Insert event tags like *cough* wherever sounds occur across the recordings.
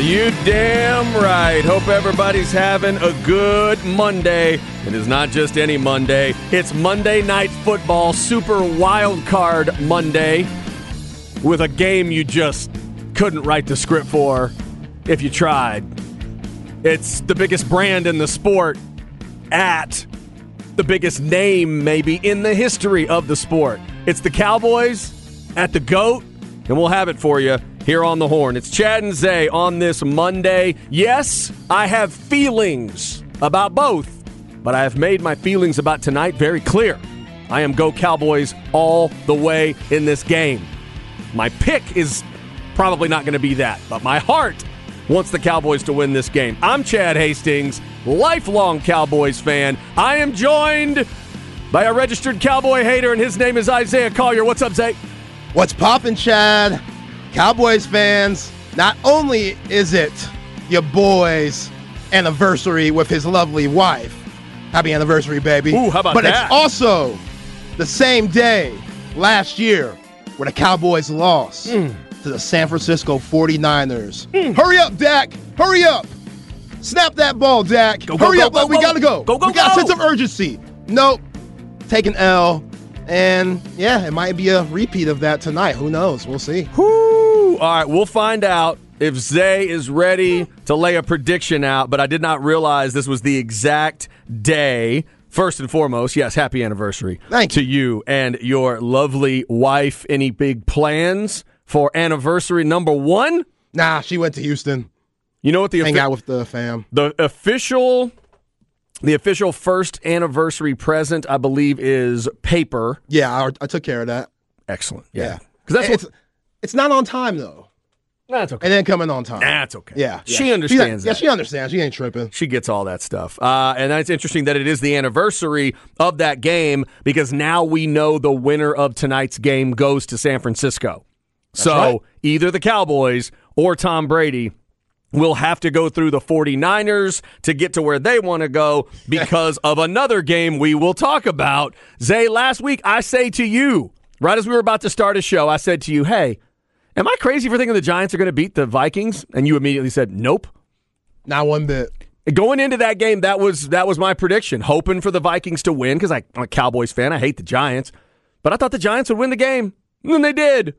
You damn right. Hope everybody's having a good Monday. It is not just any Monday, it's Monday Night Football Super Wild Card Monday with a game you just couldn't write the script for if you tried. It's the biggest brand in the sport at the biggest name, maybe, in the history of the sport. It's the Cowboys at the GOAT, and we'll have it for you here on the horn. It's Chad and Zay on this Monday. Yes, I have feelings about both, but I have made my feelings about tonight very clear. I am Go Cowboys all the way in this game. My pick is probably not going to be that, but my heart wants the Cowboys to win this game. I'm Chad Hastings, lifelong Cowboys fan. I am joined by a registered Cowboy hater, and his name is Isaiah Collier. What's up, Zay? What's poppin', Chad? Cowboys fans, not only is it your boy's anniversary with his lovely wife, happy anniversary, baby. Ooh, how about but that? it's also the same day last year where the Cowboys lost Hmm. to the San Francisco 49ers. Hurry up, Dak! Hurry up! Snap that ball, Dak! Go, go, Hurry go, up, go, we gotta go. Go, go, we got a sense of urgency. Nope. Take an L. And yeah, it might be a repeat of that tonight. Who knows? We'll see. Whoo! All right, we'll find out if Zay is ready to lay a prediction out, but I did not realize this was the exact day. First and foremost, yes, happy anniversary Thank to you and your lovely wife. Any big plans for anniversary number one? Nah, she went to Houston. You know what the Hang offi- out with the fam. the official the official first anniversary present, I believe, is paper. Yeah, I, I took care of that. Excellent. Yeah, Yeah, because that's it's what. It's not on time though. That's okay. And then coming on time. That's okay. Yeah, yeah. she understands Yeah, that. she understands. She ain't tripping. She gets all that stuff. Uh, and that's interesting that it is the anniversary of that game because now we know the winner of tonight's game goes to San Francisco. so right. either the Cowboys or Tom Brady will have to go through the 49ers to get to where they want to go *laughs* because of another game we will talk about. Zay, last week I say to you, right as we were about to start a show, I said to you, hey, am I crazy for thinking the Giants are going to beat the Vikings? And you immediately said, nope. Not one bit. Going into that game, that was that was my prediction, hoping for the Vikings to win because I'm a Cowboys fan. I hate the Giants, but I thought the Giants would win the game, and they did.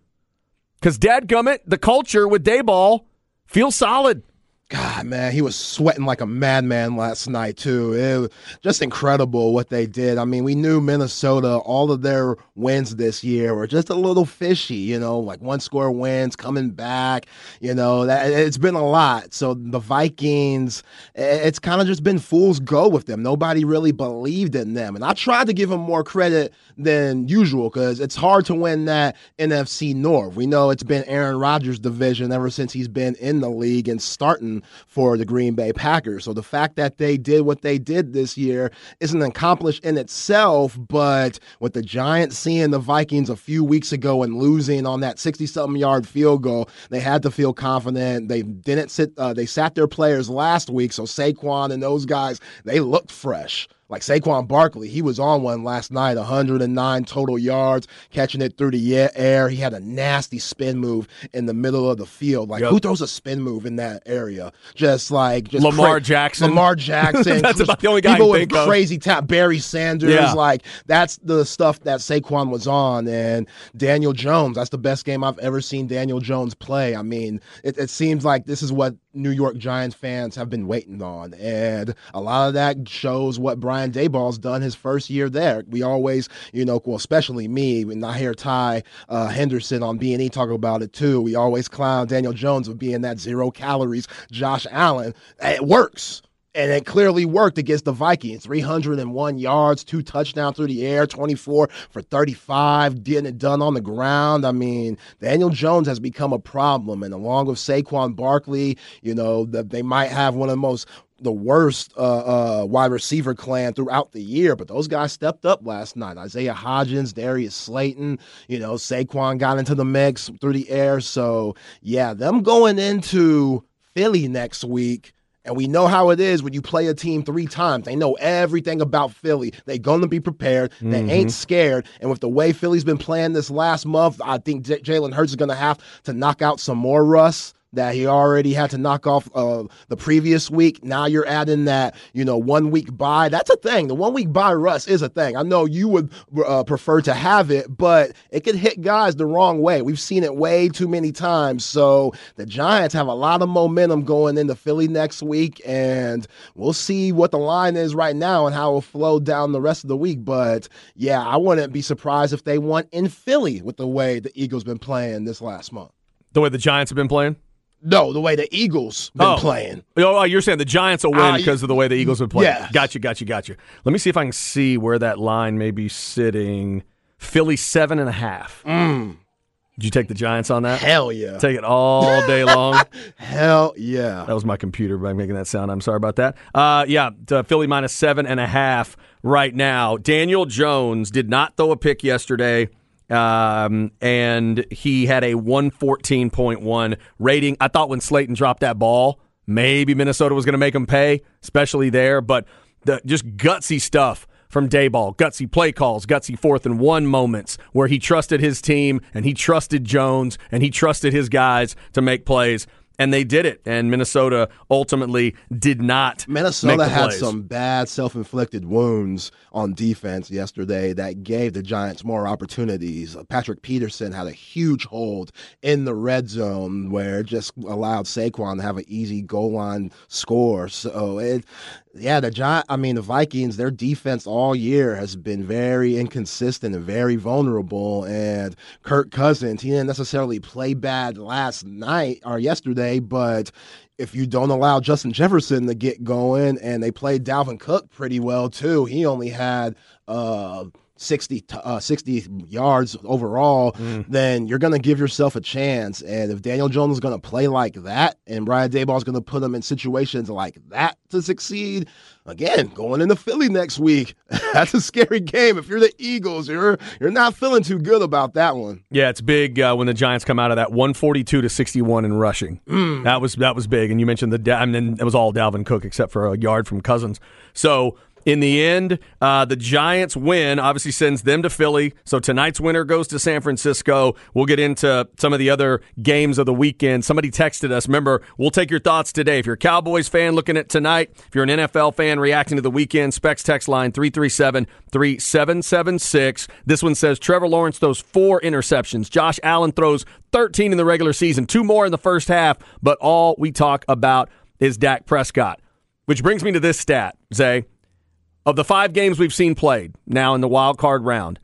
Because Dadgummit, the culture with Daboll feels solid. God, man, he was sweating like a madman last night too. It was just incredible what they did. I mean, we knew Minnesota, all of their wins this year were just a little fishy, you know, like one score wins coming back, you know, that it's been a lot. So the Vikings, it's kind of just been fool's go with them. Nobody really believed in them. And I tried to give them more credit than usual because it's hard to win that NFC North. We know it's been Aaron Rodgers' division ever since he's been in the league and starting for the Green Bay Packers. So the fact that they did what they did this year isn't accomplished in itself, but with the Giants seeing the Vikings a few weeks ago and losing on that 60 something yard field goal, they had to feel confident. They didn't sit, uh, they sat their players last week. So Saquon and those guys, they looked fresh. Like Saquon Barkley, he was on one last night, 109 total yards, catching it through the air. He had a nasty spin move in the middle of the field. Like Yep. who throws a spin move in that area? Just like just Lamar Jackson. Lamar Jackson. *laughs* That's about the only guy People with of. crazy tap. Barry Sanders. Yeah. Like that's the stuff that Saquon was on. And Daniel Jones. That's the best game I've ever seen Daniel Jones play. I mean, it, it seems like this is what New York Giants fans have been waiting on. And a lot of that shows what Brian Daboll's done his first year there. We always, you know, well, especially me, when I hear Ty uh, Henderson on B&E talk about it too, we always clown Daniel Jones of being that zero calories Josh Allen. It works and it clearly worked against the Vikings. 301 yards, two touchdowns through the air, 24 for 35, getting it done on the ground. I mean, Daniel Jones has become a problem, and along with Saquon Barkley, you know, the, they might have one of the most the worst uh, uh, wide receiver clan throughout the year, but those guys stepped up last night. Isaiah Hodgins, Darius Slayton, you know, Saquon got into the mix through the air. So, yeah, them going into Philly next week and we know how it is when you play a team three times. They know everything about Philly. They're going to be prepared. They mm-hmm. ain't scared. And with the way Philly's been playing this last month, I think J- Jalen Hurts is going to have to knock out some more rust that he already had to knock off uh, the previous week. Now you're adding that, you know, one week bye. That's a thing. The one week bye Russ is a thing. I know you would uh, prefer to have it, but it could hit guys the wrong way. We've seen it way too many times. So the Giants have a lot of momentum going into Philly next week, and we'll see what the line is right now and how it'll flow down the rest of the week. But yeah, I wouldn't be surprised if they won in Philly with the way the Eagles been playing this last month. The way the Giants have been playing? No, the way the Eagles been oh. playing. Oh, you're saying the Giants will win uh, because of the way the Eagles have played. Yeah. Gotcha, gotcha, gotcha. Let me see if I can see where that line may be sitting. Philly seven and a half. Mm. Did you take the Giants on that? Hell yeah. Take it all day long? *laughs* Hell yeah. That was my computer by making that sound. I'm sorry about that. Uh, yeah, Philly minus seven and a half right now. Daniel Jones did not throw a pick yesterday. Um, and he had a 114.1 rating. I thought when Slayton dropped that ball, maybe Minnesota was going to make him pay, especially there. But the just gutsy stuff from Daboll, gutsy play calls, gutsy fourth and one moments where he trusted his team and he trusted Jones and he trusted his guys to make plays and they did it. And Minnesota ultimately did not. Minnesota had some bad self inflicted wounds on defense yesterday that gave the Giants more opportunities. Uh, Patrick Peterson had a huge hold in the red zone where it just allowed Saquon to have an easy goal line score. So it yeah, the Giant. I mean, the Vikings. Their defense all year has been very inconsistent and very vulnerable. And Kirk Cousins, he didn't necessarily play bad last night or yesterday, but if you don't allow Justin Jefferson to get going, and they played Dalvin Cook pretty well too, he only had. Uh, 60, uh, 60 yards overall, mm. then you're going to give yourself a chance. And if Daniel Jones is going to play like that and Brian Daboll is going to put him in situations like that to succeed, again, going into Philly next week, *laughs* that's a scary game. If you're the Eagles, you're you're not feeling too good about that one. Yeah, it's big uh, when the Giants come out of that 142 to 61 in rushing. Mm. That was that was big. And you mentioned the I mean, it was all Dalvin Cook except for a yard from Cousins. So in the end, uh, the Giants win obviously sends them to Philly. So tonight's winner goes to San Francisco. We'll get into some of the other games of the weekend. Somebody texted us. Remember, we'll take your thoughts today. If you're a Cowboys fan looking at tonight, if you're an NFL fan reacting to the weekend, Specs text line 337 3776. This one says Trevor Lawrence throws four interceptions. Josh Allen throws 13 in the regular season, two more in the first half, but all we talk about is Dak Prescott. Which brings me to this stat, Zay. Of the five games we've seen played now in the wild card round,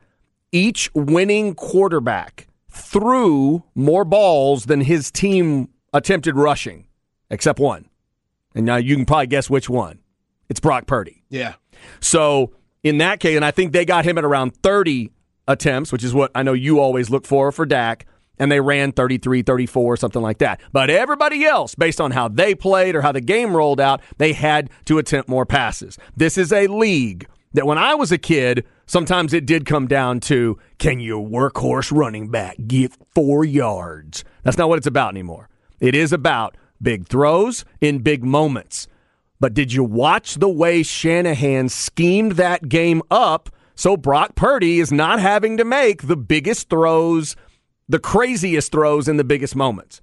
each winning quarterback threw more balls than his team attempted rushing, except one. And now you can probably guess which one. It's Brock Purdy. Yeah. So in that case, and I think they got him at around 30 attempts, which is what I know you always look for for Dak and they ran 33, 34, something like that. But everybody else, based on how they played or how the game rolled out, they had to attempt more passes. This is a league that when I was a kid, sometimes it did come down to can your workhorse running back get four yards? That's not what it's about anymore. It is about big throws in big moments. But did you watch the way Shanahan schemed that game up so Brock Purdy is not having to make the biggest throws the craziest throws in the biggest moments.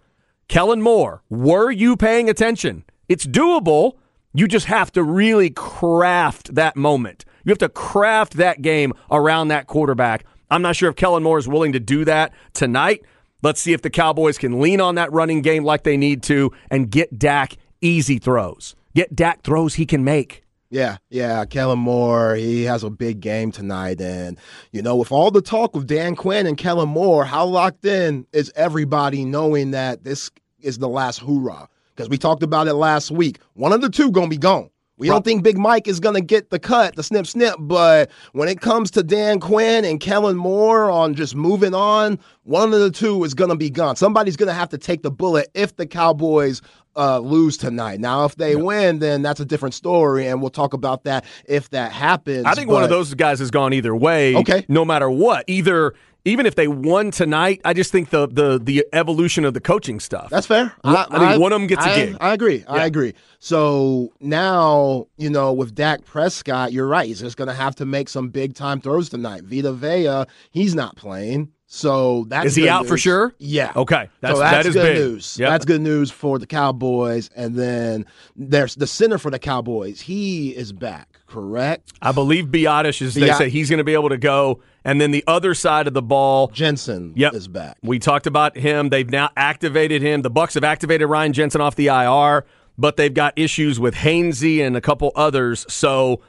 Kellen Moore, were you paying attention? It's doable. You just have to really craft that moment. You have to craft that game around that quarterback. I'm not sure if Kellen Moore is willing to do that tonight. Let's see if the Cowboys can lean on that running game like they need to and get Dak easy throws. Get Dak throws he can make. Yeah, yeah. Kellen Moore, he has a big game tonight. And, you know, with all the talk of Dan Quinn and Kellen Moore, how locked in is everybody knowing that this is the last hoorah? Because we talked about it last week. One of the two going to be gone. We don't think Big Mike is going to get the cut, the snip snip, but when it comes to Dan Quinn and Kellen Moore on just moving on, one of the two is going to be gone. Somebody's going to have to take the bullet if the Cowboys uh, lose tonight. Now, if they win, then that's a different story, and we'll talk about that if that happens. I think one of those guys has gone either way. Okay. No matter what. Either even if they won tonight, I just think the the the evolution of the coaching stuff. That's fair. I, I think one of them gets a I, gig. I agree. Yeah. I agree. So now, you know, with Dak Prescott, you're right. He's just going to have to make some big time throws tonight. Vita Vea, he's not playing. So that's Is he out for sure? Yeah. Okay. That's, so that's that is good big. news. Yep. That's good news for the Cowboys. And then there's the center for the Cowboys. He is back, correct? I believe Biadasz is. They Biot- say he's going to be able to go, and then the other side of the ball. Jensen Yep. is back. We talked about him. They've now activated him. The Bucks have activated Ryan Jensen off the IR, but they've got issues with Hainsey and a couple others. So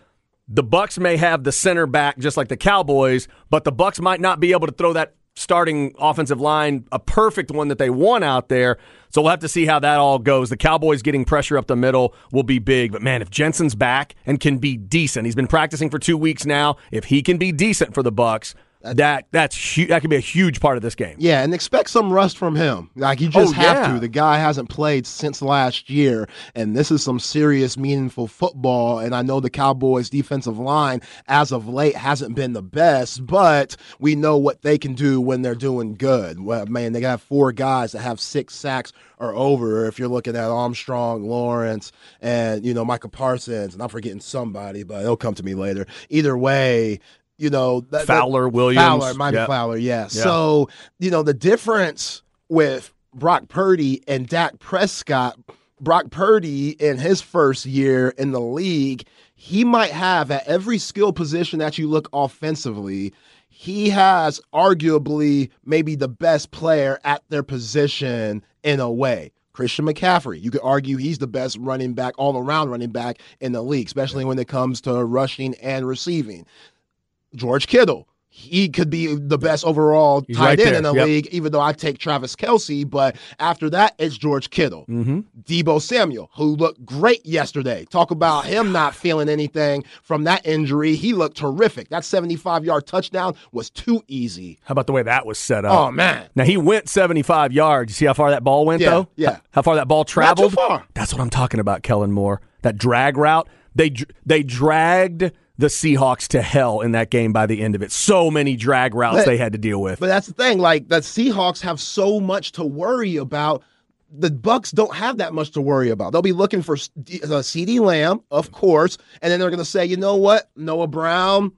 the Bucks may have the center back just like the Cowboys, but the Bucks might not be able to throw that starting offensive line a perfect one that they want out there. So we'll have to see how that all goes. The Cowboys getting pressure up the middle will be big, but man, if Jensen's back and can be decent, he's been practicing for 2 weeks now. If he can be decent for the Bucks, that that's hu- that could be a huge part of this game. Yeah, and expect some rust from him. Like you just Oh, have yeah. to. The guy hasn't played since last year, and this is some serious, meaningful football. And I know the Cowboys' defensive line, as of late, hasn't been the best, but we know what they can do when they're doing good. Well, man, they got four guys that have six sacks or over. If you're looking at Armstrong, Lawrence, and you know Michael Parsons, and I'm forgetting somebody, but it'll come to me later. Either way. You know, that, that- Fowler, Williams. Fowler, be Yep. Fowler, yeah. So, you know, the difference with Brock Purdy and Dak Prescott, Brock Purdy in his first year in the league, he might have at every skill position that you look offensively, he has arguably maybe the best player at their position in a way. Christian McCaffrey, you could argue he's the best running back, all around running back in the league, especially when it comes to rushing and receiving. George Kittle. He could be the best overall He's tight right end there. in the Yep. league, even though I take Travis Kelce. But after that, it's George Kittle. Mm-hmm. Deebo Samuel, who looked great yesterday. Talk about him not feeling anything from that injury. He looked terrific. That 75 yard touchdown was too easy. How about the way that was set up? Oh, man. Now he went 75 yards. You see how far that ball went Yeah, though? yeah. How, far that ball traveled? far. That's what I'm talking about, Kellen Moore. That drag route. They they dragged the Seahawks to hell in that game by the end of it. So many drag routes But- they had to deal with. But that's the thing. Like the Seahawks have so much to worry about. The Bucks don't have that much to worry about. They'll be looking for uh, CeeDee Lamb, of course, and then they're going to say, you know what, Noah Brown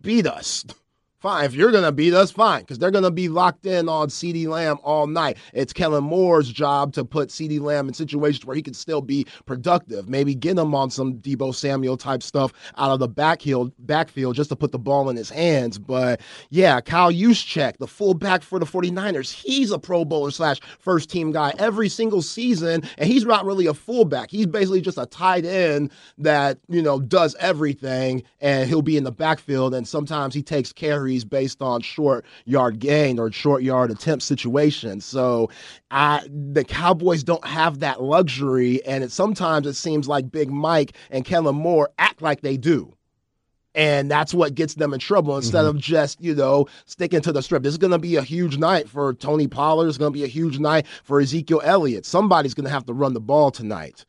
beat us. *laughs* Fine, if you're going to beat us, fine, because they're going to be locked in on CeeDee Lamb all night. It's Kellen Moore's job to put CeeDee Lamb in situations where he can still be productive. Maybe get him on some Deebo Samuel type stuff out of the backfield, backfield just to put the ball in his hands. But yeah, Kyle Juszczyk, the fullback for the 49ers, he's a Pro Bowler slash first team guy every single season, and he's not really a fullback. He's basically just a tight end that, you know, does everything, and he'll be in the backfield, and sometimes he takes carries based on short yard gain or short yard attempt situations. So I, the Cowboys don't have that luxury, and it, sometimes it seems like Big Mike and Kellen Moore act like they do. And that's what gets them in trouble instead mm-hmm. of just, you know, sticking to the strip. This is going to be a huge night for Tony Pollard. It's going to be a huge night for Ezekiel Elliott. Somebody's going to have to run the ball tonight.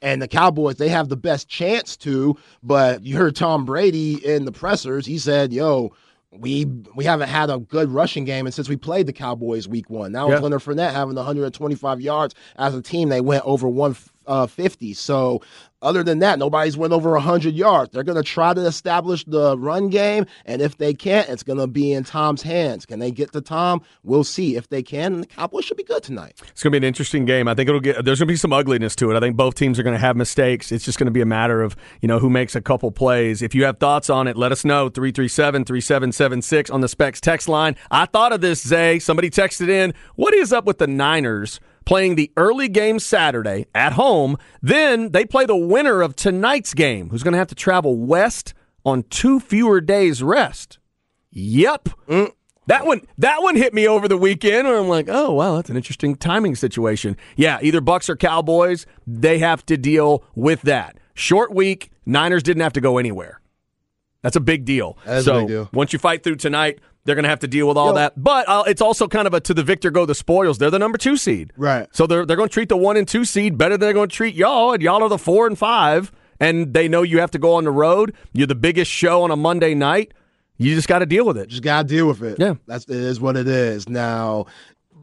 And the Cowboys, they have the best chance to, but you heard Tom Brady in the pressers. He said, yo, we we haven't had a good rushing game and since we played the Cowboys week one. Now Yeah. with Leonard Fournette having 125 yards as a team, they went over one uh, 50. So other than that, nobody's went over 100 yards. They're going to try to establish the run game, and if they can't, it's going to be in Tom's hands. Can they get to Tom? We'll see. If they can, and the Cowboys should be good tonight. It's going to be an interesting game. I think it'll get. There's going to be some ugliness to it. I think both teams are going to have mistakes. It's just going to be a matter of you know who makes a couple plays. If you have thoughts on it, let us know. 337-3776 on the Specs text line. I thought of this, Zay. Somebody texted in. What is up with the Niners? Playing the early game Saturday at home. Then they play the winner of tonight's game, who's going to have to travel west on two fewer days rest. Yep. Mm. That one, that one hit me over the weekend, where I'm like, oh wow, that's an interesting timing situation. Yeah, either Bucks or Cowboys, they have to deal with that. Short week, Niners didn't have to go anywhere. That's a big deal. so big deal. once you fight through tonight, they're going to have to deal with all Yo. that. But uh, it's also kind of a to the victor go the spoils. They're the number two seed. Right. So they're, they're going to treat the one and two seed better than they're going to treat y'all. And y'all are the four and five. And they know you have to go on the road. You're the biggest show on a Monday night. You just got to deal with it. Just got to deal with it. Yeah. That's, it is what it is. Now,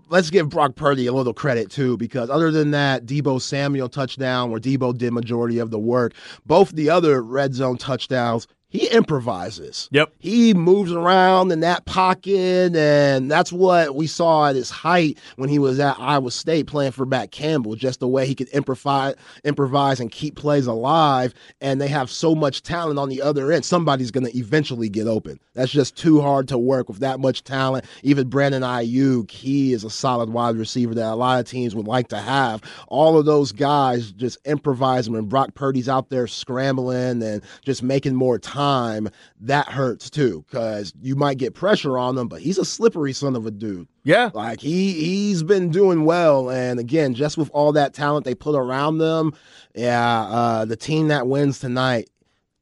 let's give Brock Purdy a little credit too, because other than that Deebo Samuel touchdown, where Deebo did majority of the work, both the other red zone touchdowns he improvises. Yep. He moves around in that pocket, and that's what we saw at his height when he was at Iowa State playing for Matt Campbell. Just the way he could improvise, improvise, and keep plays alive. And they have so much talent on the other end. Somebody's going to eventually get open. That's just too hard to work with that much talent. Even Brandon Aiyuk, he is a solid wide receiver that a lot of teams would like to have. All of those guys just improvise when Brock Purdy's out there scrambling and just making more time time, that hurts too because you might get pressure on him, but he's a slippery son of a dude. Yeah, like he he's been doing well, and again, just with all that talent they put around them, yeah, uh, the team that wins tonight.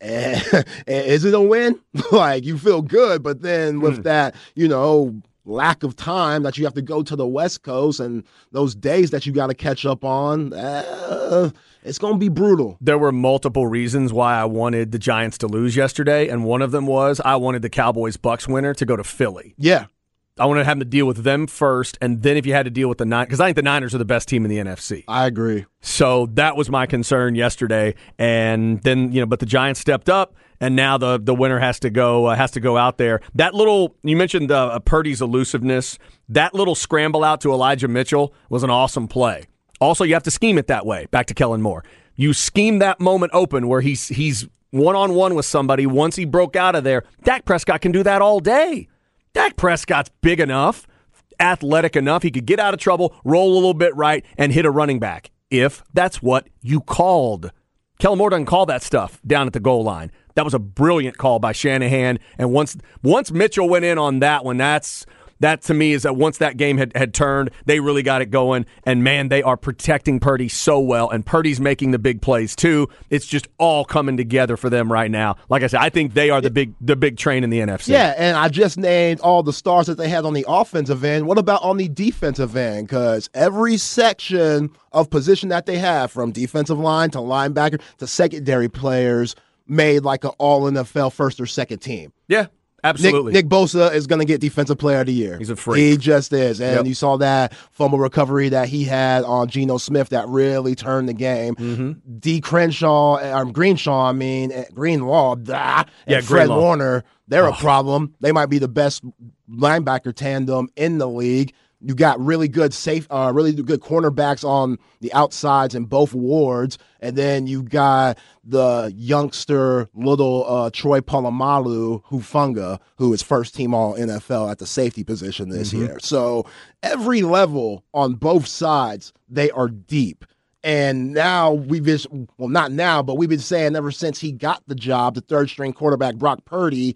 *laughs* is it a win? *laughs* like you feel good, but then with mm. that, you know, lack of time that you have to go to the West Coast and those days that you got to catch up on. Uh, it's going to be brutal. There were multiple reasons why I wanted the Giants to lose yesterday, and one of them was I wanted the Cowboys Bucks winner to go to Philly. Yeah. I wanted to have to deal with them first, and then if you had to deal with the Niners, because I think the Niners are the best team in the NFC. I agree. So that was my concern yesterday, and then you know, but the Giants stepped up, and now the the winner has to go uh, has to go out there. That little you mentioned uh, Purdy's elusiveness. That little scramble out to Elijah Mitchell was an awesome play. Also, you have to scheme it that way. Back to Kellen Moore. You scheme that moment open where he's he's one on one with somebody. Once he broke out of there, Dak Prescott can do that all day. Dak Prescott's big enough, athletic enough. He could get out of trouble, roll a little bit right, and hit a running back if that's what you called. Kellen Moore doesn't call that stuff down at the goal line. That was a brilliant call by Shanahan. And once once Mitchell went in on that one, that's that to me is that once that game had, had turned, they really got it going. And man, they are protecting Purdy so well. And Purdy's making the big plays too. It's just all coming together for them right now. Like I said, I think they are the big the big train in the NFC. Yeah, and I just named all the stars that they had on the offensive end. What about on the defensive end? Because every section of position that they have, from defensive line to linebacker to secondary players, made like an all NFL first or second team. Yeah. Absolutely. Nick, Nick Bosa is going to get Defensive Player of the Year. He's a freak. He just is. And yep. you saw that fumble recovery that he had on Geno Smith that really turned the game. Mm-hmm. D. Crenshaw, um, Greenshaw, I mean, eh, Greenlaw, blah, yeah, and Fred Warner, they're oh. a problem. They might be the best linebacker tandem in the league. You got really good safe, uh, really good cornerbacks on the outsides in both wards, and then you got the youngster little uh, Troy Polamalu Hufanga, who is first team All NFL at the safety position this mm-hmm. year. So every level on both sides, they are deep. And now we've been, well, not now, but we've been saying ever since he got the job, the third string quarterback, Brock Purdy,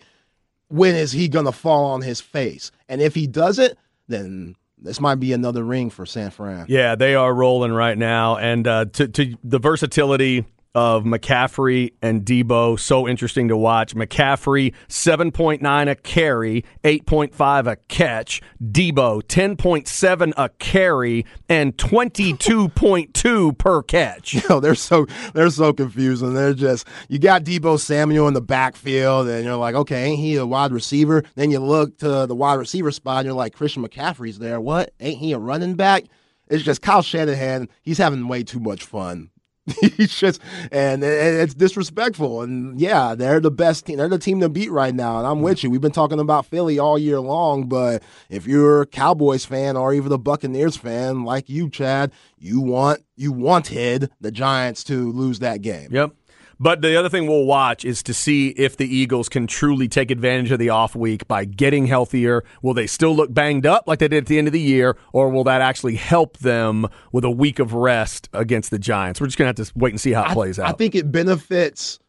when is he going to fall on his face? And if he doesn't, then this might be another ring for San Fran. Yeah, they are rolling right now, and uh, to, to the versatility of McCaffrey and Deebo. So interesting to watch. McCaffrey, 7.9 a carry, 8.5 a catch. Deebo, 10.7 a carry, and 22.2 per catch. *laughs* Know, they're so they're so confusing. They're just you got Deebo Samuel in the backfield, and you're like, okay, ain't he a wide receiver? Then you look to the wide receiver spot, and you're like, Christian McCaffrey's there. What? Ain't he a running back? It's just Kyle Shanahan. He's having way too much fun *laughs* He's just and it's disrespectful. And yeah, they're the best team. They're the team to beat right now. And I'm mm. with you. We've been talking about Philly all year long, but if you're a Cowboys fan or even a Buccaneers fan like you, Chad, you want you wanted the Giants to lose that game. Yep. But the other thing we'll watch is to see if the Eagles can truly take advantage of the off week by getting healthier. Will they still look banged up like they did at the end of the year, or will that actually help them with a week of rest against the Giants? We're just going to have to wait and see how it I, plays out. I think it benefits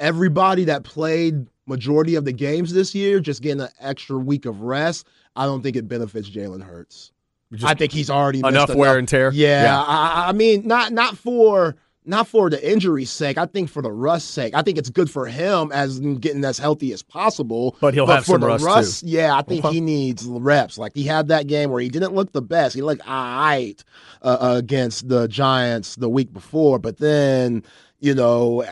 everybody that played majority of the games this year, just getting an extra week of rest. I don't think it benefits Jalen Hurts. Just I think he's already enough wear and tear. Yeah, Yeah. I, I mean, not not for not for the injury's sake. I think for the rust sake. I think it's good for him as getting as healthy as possible. But he'll have for some the rust, too. Yeah, I think Okay. he needs reps. Like he had that game where he didn't look the best. He looked alright uh, against the Giants the week before, but then you know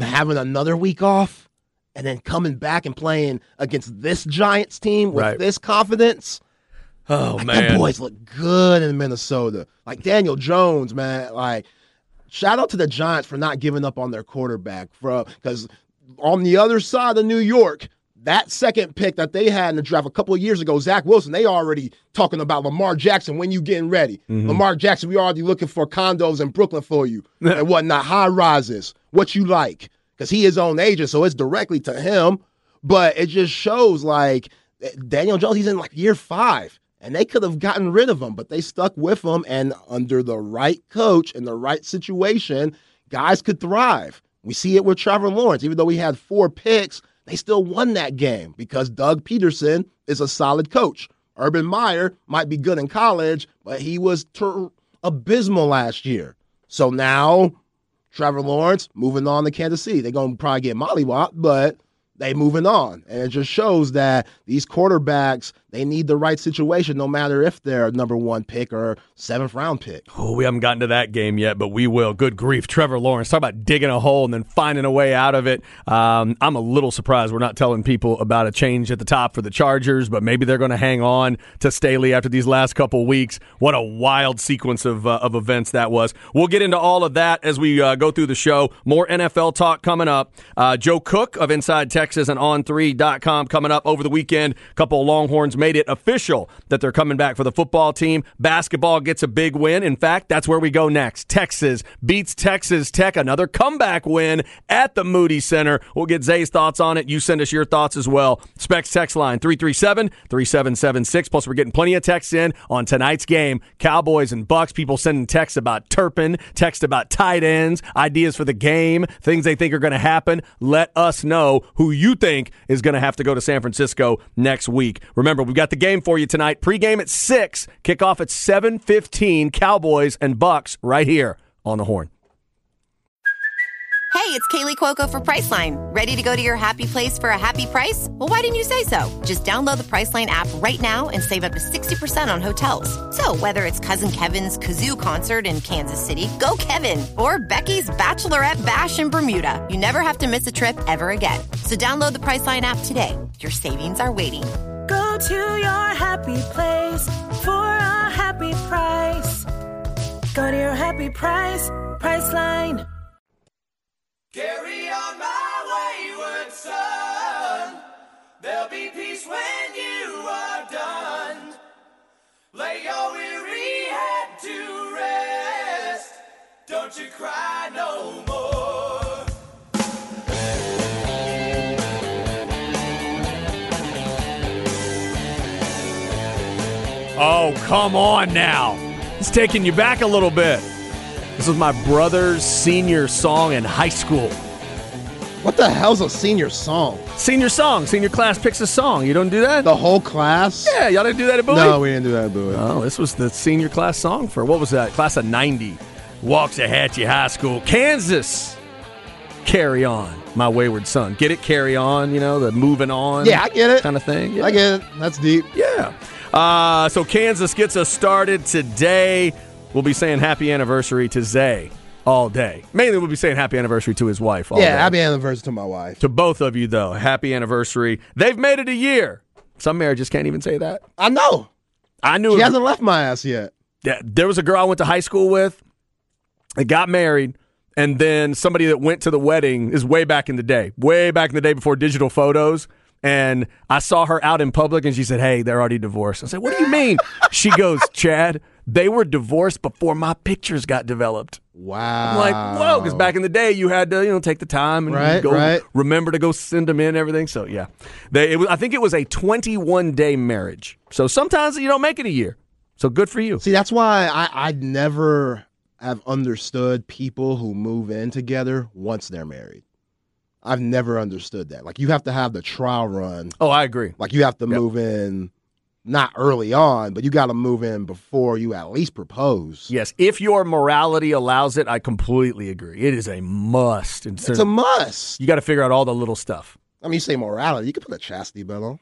having another week off and then coming back and playing against this Giants team with Right. this confidence. oh Like, man, Them boys look good in Minnesota. Like Daniel Jones, man. Like, shout out to the Giants for not giving up on their quarterback. bro. Because on the other side of New York, that second pick that they had in the draft a couple of years ago, Zach Wilson, they already talking about Lamar Jackson when you getting ready. Mm-hmm. Lamar Jackson, we already looking for condos in Brooklyn for you *laughs* and whatnot, high rises, what you like. Because he is own agent, so it's directly to him. But it just shows like Daniel Jones, he's in like year five. And they could have gotten rid of him, but they stuck with him. And under the right coach and the right situation, guys could thrive. We see it with Trevor Lawrence. Even though he had four picks, they still won that game because Doug Pederson is a solid coach. Urban Meyer might be good in college, but he was ter- abysmal last year. So now Trevor Lawrence moving on to Kansas City. They're going to probably get mollywopped, but they moving on. And it just shows that these quarterbacks, they need the right situation no matter if they're number one pick or seventh round pick. Oh, we haven't gotten to that game yet, but we will. Good grief. Trevor Lawrence, talk about digging a hole and then finding a way out of it. Um, I'm a little surprised we're not telling people about a change at the top for the Chargers, but maybe they're going to hang on to Staley after these last couple weeks. What a wild sequence of, uh, of events that was. We'll get into all of that as we uh, go through the show. More NFL talk coming up. Uh, Joe Cook of Inside Texas and On3.com coming up over the weekend. A couple of Longhorns made it official that they're coming back for the football team. Basketball gets a big win. In fact, that's where we go next. Texas beats Texas Tech. Another comeback win at the Moody Center. We'll get Zay's thoughts on it. You send us your thoughts as well. Specs text line 337 3776. Plus, we're getting plenty of texts in on tonight's game. Cowboys and Bucks. People sending texts about Turpin, text about tight ends, ideas for the game, things they think are going to happen. Let us know who you think is going to have to go to San Francisco next week. Remember, we've got the game for you tonight. Pre-game at 6, kickoff at 7:15. Cowboys and Bucks right here on the horn. Hey, it's Kaley Cuoco for Priceline. Ready to go to your happy place for a happy price? Well, why didn't you say so? Just download the Priceline app right now and save up to 60% on hotels. So, whether it's Cousin Kevin's Kazoo concert in Kansas City, go Kevin, or Becky's Bachelorette Bash in Bermuda, you never have to miss a trip ever again. So, download the Priceline app today. Your savings are waiting. Go to your happy place for a happy price. Go to your happy price, Priceline. Carry on my wayward son. There'll be peace when Oh, come on now. It's taking you back a little bit. This was my brother's senior song in high school. What the hell's a senior song? Senior song. Senior class picks a song. You don't do that? The whole class? Yeah, y'all didn't do that at Bowie? No, we didn't do that, at Bowie. Oh, this was the senior class song for what was that? Class of 90. Waxahachie High School, Kansas. Carry on, my wayward son. Get it? Carry on, you know, the moving on. Yeah, I get it. Kind of thing. Yeah. I get it. That's deep. Yeah. Uh, so Kansas gets us started today. We'll be saying happy anniversary to Zay all day. Mainly, we'll be saying happy anniversary to his wife. All yeah, day. happy anniversary to my wife. to both of you though. Happy anniversary. They've made it a year. Some marriages can't even say that. I know. I knew She it- hasn't left my ass yet. Yeah, there was a girl I went to high school with that got married and then somebody that went to the wedding is way back in the day, way back in the day before digital photos. And I saw her out in public and she said, Hey, they're already divorced. I said, What do you mean? she goes, Chad, they were divorced before my pictures got developed. Wow. I'm like, whoa, because back in the day, you had to, you know, take the time and Right, go right. remember to go send them in everything. So yeah, they, it was, I think it was a 21 day marriage. So sometimes you don't make it a year. So good for you. See, that's why I I never have understood people who move in together once they're married. I've never understood that. Like you have to have the trial run. Oh, I agree. Like you have to move in not early on, but you got to move in before you at least propose. Yes, if your morality allows it, I completely agree. It is a must. It's a must. you got to figure out all the little stuff. I mean, you say morality, you can put a chastity belt on.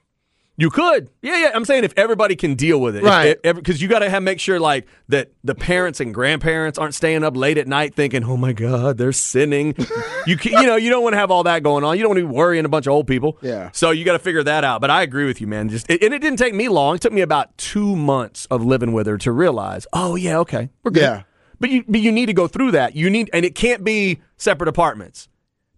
You could, yeah, yeah. I'm saying if everybody can deal with it, Right. Because you got to have make sure like that the parents and grandparents aren't staying up late at night thinking, "Oh my God, they're sinning." *laughs* you can, you know you don't want to have all that going on. You don't want to be worrying a bunch of old people. Yeah. So you got to figure that out. But I agree with you, man. Just and it didn't take me long. It took me about two months of living with her to realize, oh yeah, okay, we're good. Yeah. But you but you need to go through that. You need and it can't be separate apartments.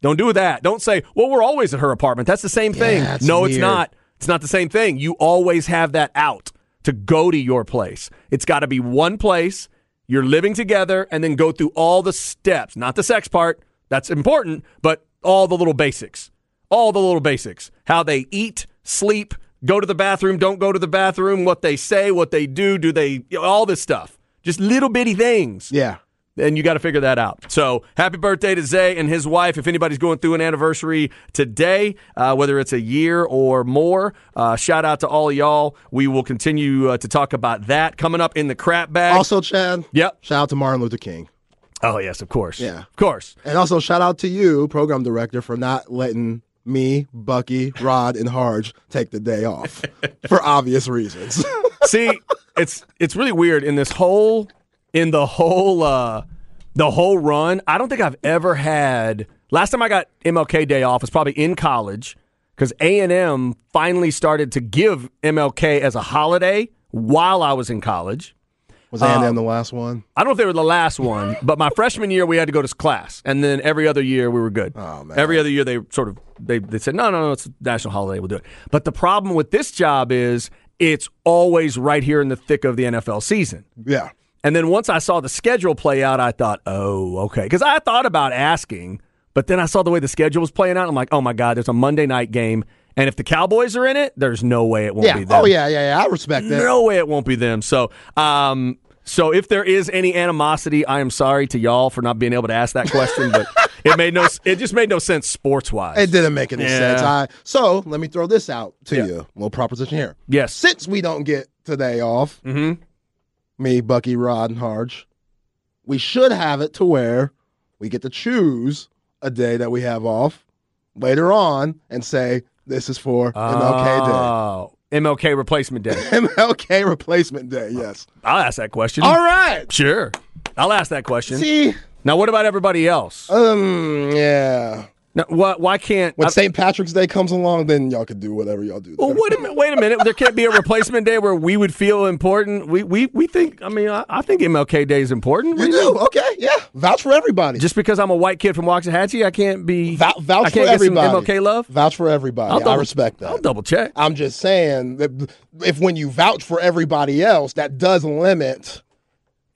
Don't do that. Don't say, well, we're always at her apartment. That's the same thing. that's no, it's not. It's not the same thing. You always have that out to go to your place. It's got to be one place. You're living together and then go through all the steps, not the sex part. That's important, but all the little basics. All the little basics. How they eat, sleep, go to the bathroom, don't go to the bathroom, what they say, what they do, do they, all this stuff. Just little bitty things Yeah. And you got to figure that out. So, happy birthday to Zay and his wife. If anybody's going through an anniversary today, uh, whether it's a year or more, uh, shout out to all of y'all. We will continue uh, to talk about that coming up in the crap bag. Also, Chad. Yep. Shout out to Martin Luther King. Oh yes, of course. Yeah. of course. And also shout out to you, program director, for not letting me, Bucky, Rod, and Harge take the day off *laughs* for obvious reasons. See, it's it's really weird in this whole in the whole uh the whole run. I don't think I've ever had. Last time I got MLK Day off was probably in college because A and M finally started to give MLK as a holiday while I was in college. Was A&M the last one? I don't know if they were the last one, *laughs* but my freshman year we had to go to class, and then every other year we were good. Oh, man. Every other year they sort of they they said no no no it's a national holiday we'll do it. But the problem with this job is it's always right here in the thick of the NFL season. Yeah. And then once I saw the schedule play out, I thought, oh, okay. Because I thought about asking, but then I saw the way the schedule was playing out. I'm like, oh my God, there's a Monday night game. And if the Cowboys are in it, there's no way it won't Yeah. be them. Oh, yeah, yeah, yeah. I respect that. No way it won't be them. So, um, so if there is any animosity, I am sorry to y'all for not being able to ask that question, but *laughs* it made no, it just made no sense sports wise. It didn't make any Yeah. sense. I, so let me throw this out to Yeah. you. A little proposition here. Yes. Since we don't get today off, Mm-hmm. Me, Bucky, Rod, and Harge, we should have it to where we get to choose a day that we have off later on and say, this is for MLK Oh, MLK replacement day. *laughs* Day. MLK replacement day, yes. I'll ask that question. All right. Sure. I'll ask that question. See, Now, what about everybody else? um, yeah. Now, why, why can't. When St. Patrick's Day comes along, then y'all can do whatever y'all do. well, wait a minute. Wait a minute. There can't be a replacement day where we would feel important. We we, we think. I mean, I, I think MLK Day is important. You do do? Okay, yeah. Vouch for everybody. Just because I'm a white kid from Waxahachie, I can't be. Vou- vouch I for can't get everybody. some MLK love. Vouch for everybody. I'll I respect that. I'll double check. I'm just saying that if when you vouch for everybody else, that does limit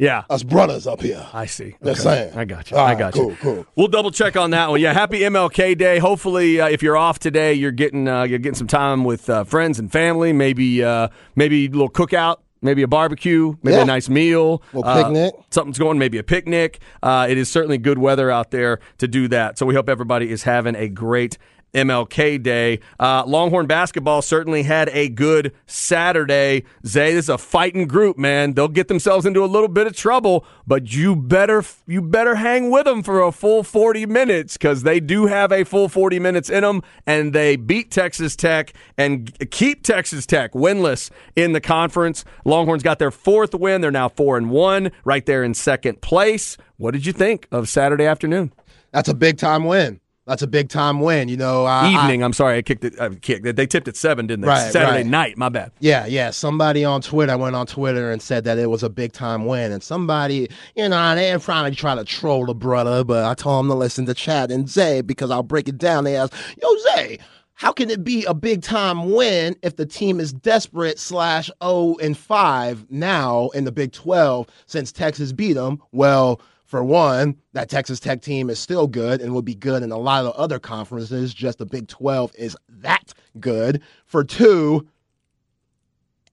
Yeah. us brothers up here. I see. Just Okay. saying. I got you. All I got cool, you. cool. cool. We'll double check on that one. Yeah, happy MLK Day. Hopefully, uh, if you're off today, you're getting uh, you're getting some time with uh, friends and family. Maybe uh, maybe a little cookout. Maybe a barbecue, maybe Yeah. a nice meal, Little Uh, picnic. something's going, maybe a picnic. Uh, it is certainly good weather out there to do that. So we hope everybody is having a great MLK Day. Uh, Longhorn basketball certainly had a good Saturday. Zay, this is a fighting group, man. They'll get themselves into a little bit of trouble, but you better you better hang with them for a full 40 minutes because they do have a full 40 minutes in them, and they beat Texas Tech and keep Texas Tech winless in the conference. Longhorns got their fourth win. They're now four and one, right there in second place. What did you think of Saturday afternoon? That's a big time win. That's a big time win. You know, I, I- Evening. I'm sorry, I kicked it. I kicked it. They tipped at seven, didn't they? Right, Saturday right. night. My bad. Yeah, yeah. Somebody on Twitter I went on Twitter and said that it was a big time win. And somebody, you know, they ain't trying to try to troll the brother, but I told him to listen to Chad and Zay because I'll break it down. They asked, Yo, Zay, how can it be a big time win if the team is desperate slash 0 and 5 now in the Big 12 since Texas beat them? Well, for one, that Texas Tech team is still good and will be good in a lot of other conferences. Just the Big 12 is that good. For two,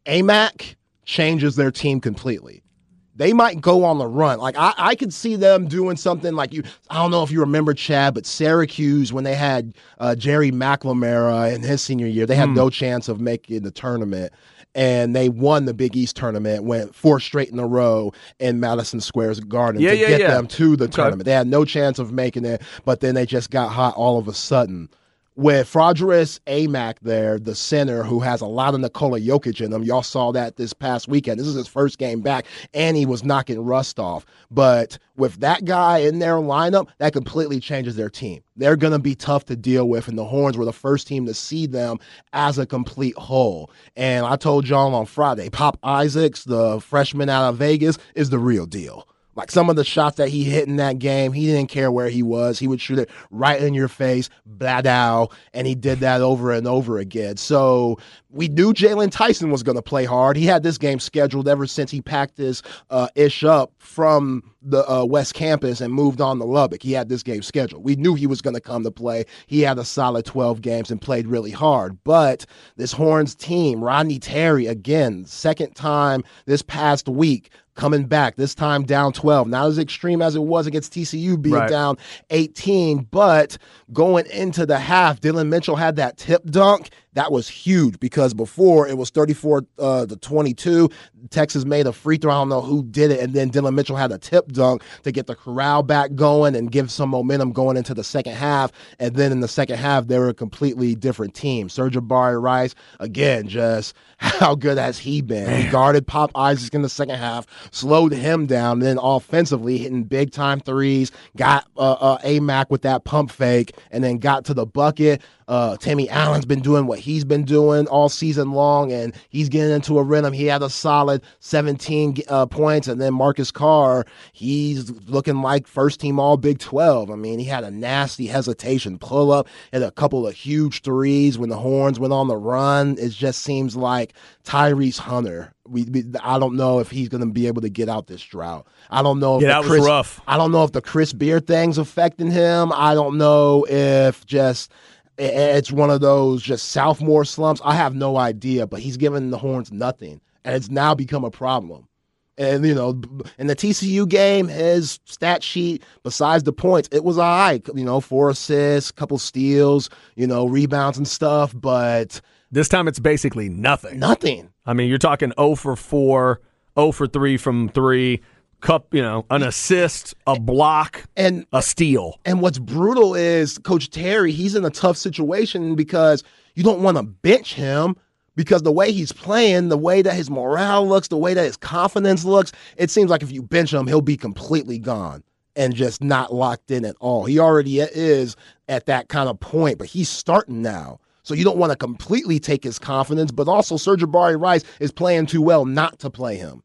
Aimaq changes their team completely. They might go on the run. Like I, I could see them doing something like you. I don't know if you remember Chad, but Syracuse when they had uh, Gerry McNamara in his senior year, they had no chance of making the tournament, and they won the Big East tournament. Went four straight in a row in Madison Square's Garden Yeah, to yeah, get yeah. them to the Okay. tournament. They had no chance of making it, but then they just got hot all of a sudden with Fardaws Aimaq there, the center who has a lot of Nikola Jokic in him. Y'all saw that this past weekend. This is his first game back, and he was knocking rust off. But with that guy in their lineup, that completely changes their team. They're going to be tough to deal with, and the Horns were the first team to see them as a complete whole. And I told y'all on Friday, Pop Isaacs, the freshman out of Vegas, is the real deal. Like some of the shots that he hit in that game, he didn't care where he was. He would shoot it right in your face, bladow, and he did that over and over again. So we knew Jalen Tyson was going to play hard. He had this game scheduled ever since he packed his uh, ish up from the uh, West Campus and moved on to Lubbock. He had this game scheduled. We knew he was going to come to play. He had a solid 12 games and played really hard. But this Horns team, Rodney Terry, again, second time this past week, coming back, this time down 12. Not as extreme as it was against TCU being Right. down 18, but going into the half, Dillon Mitchell had that tip dunk. That was huge because before it was 34 uh, to 22. Texas made a free throw. I don't know who did it. And then Dillon Mitchell had a tip dunk to get the corral back going and give some momentum going into the second half. And then in the second half, they were a completely different team. Sir'Jabari Rice, again, just *laughs* how good has he been? He guarded Pop Isaac in the second half, slowed him down, then offensively hitting big time threes, got uh, uh, Aimaq with that pump fake, and then got to the bucket. Uh, Timmy Allen's been doing what he's been doing all season long, and he's getting into a rhythm. He had a solid 17 uh, points, and then Marcus Carr, he's looking like first team All Big 12. I mean, he had a nasty hesitation pull up and a couple of huge threes when the horns went on the run. It just seems like Tyrese Hunter. We, we I don't know if he's going to be able to get out this drought. I don't know if Yeah, the that was Chris, rough. I don't know if the Chris Beard thing's affecting him. I don't know if just it's one of those just sophomore slumps. I have no idea, but he's given the Horns nothing, and it's now become a problem. And you know, in the TCU game, his stat sheet, besides the points, it was all right. You know, four assists, couple steals, you know, rebounds and stuff, but This time it's basically nothing. nothing. I mean, you're talking 0 for 4, 0 for 3 from 3, cup, you know, an assist, a block, And a steal. And what's brutal is Coach Terry, he's in a tough situation because you don't want to bench him because the way he's playing, the way that his morale looks, the way that his confidence looks, it seems like if you bench him, he'll be completely gone and just not locked in at all. He already is at that kind of point, but he's starting now. So you don't want to completely take his confidence, but also Sir'Jabari Rice is playing too well not to play him.